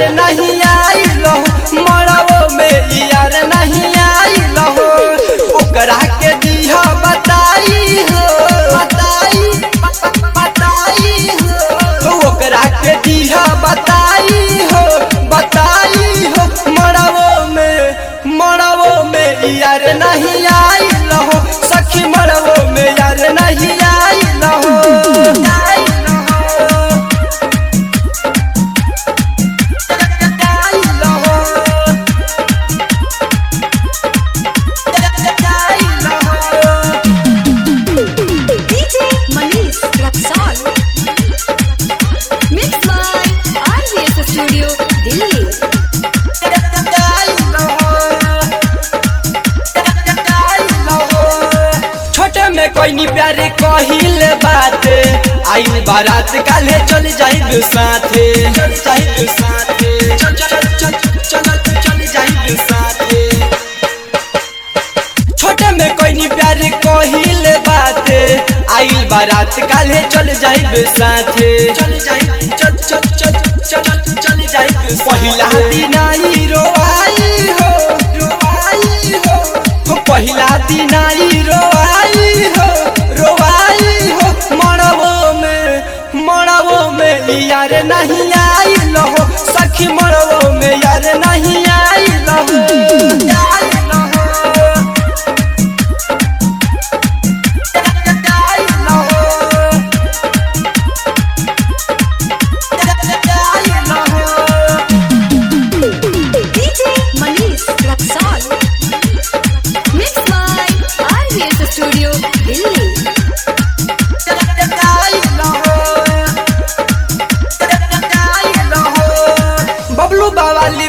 यार नहीं आई लो मरबो में यार नहीं आई लो ओकरा के दिया बताई हो, बताई बताई हो। ओकरा के दिया बताई हो बताई हो। मरबो में मरबो में यार नहीं आई लो सखी मरबो में यार नहीं आई लो छोटे में कोई प्यारे कहिल बात। आइल बारात काले चल जाइब साथे। छोटे में कोई नी प्यारे कहिल बात। आइल बारात काले चल जाइब साथे। चल जाइब चल चल चल चल जाई पहिला दिन आई रोआई हो रोवाई हो हो पहिला दिन आई रोआई हो रोवाई हो मरबो में मरबो में, यार नहीं आई लो सखी मरबो में, यार नहीं आई हो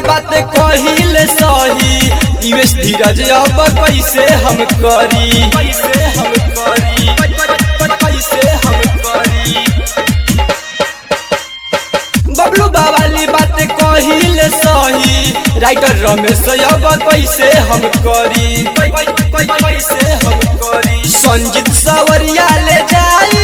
बात कहिल सही। यूएस धीरज अब कैसे हम करी? कैसे हम करी? बबलू बावाली बात कहिल सही। राइटर रमेश अब कैसे हम करी? कैसे हम करी? संजीत सवरिया ले जाई।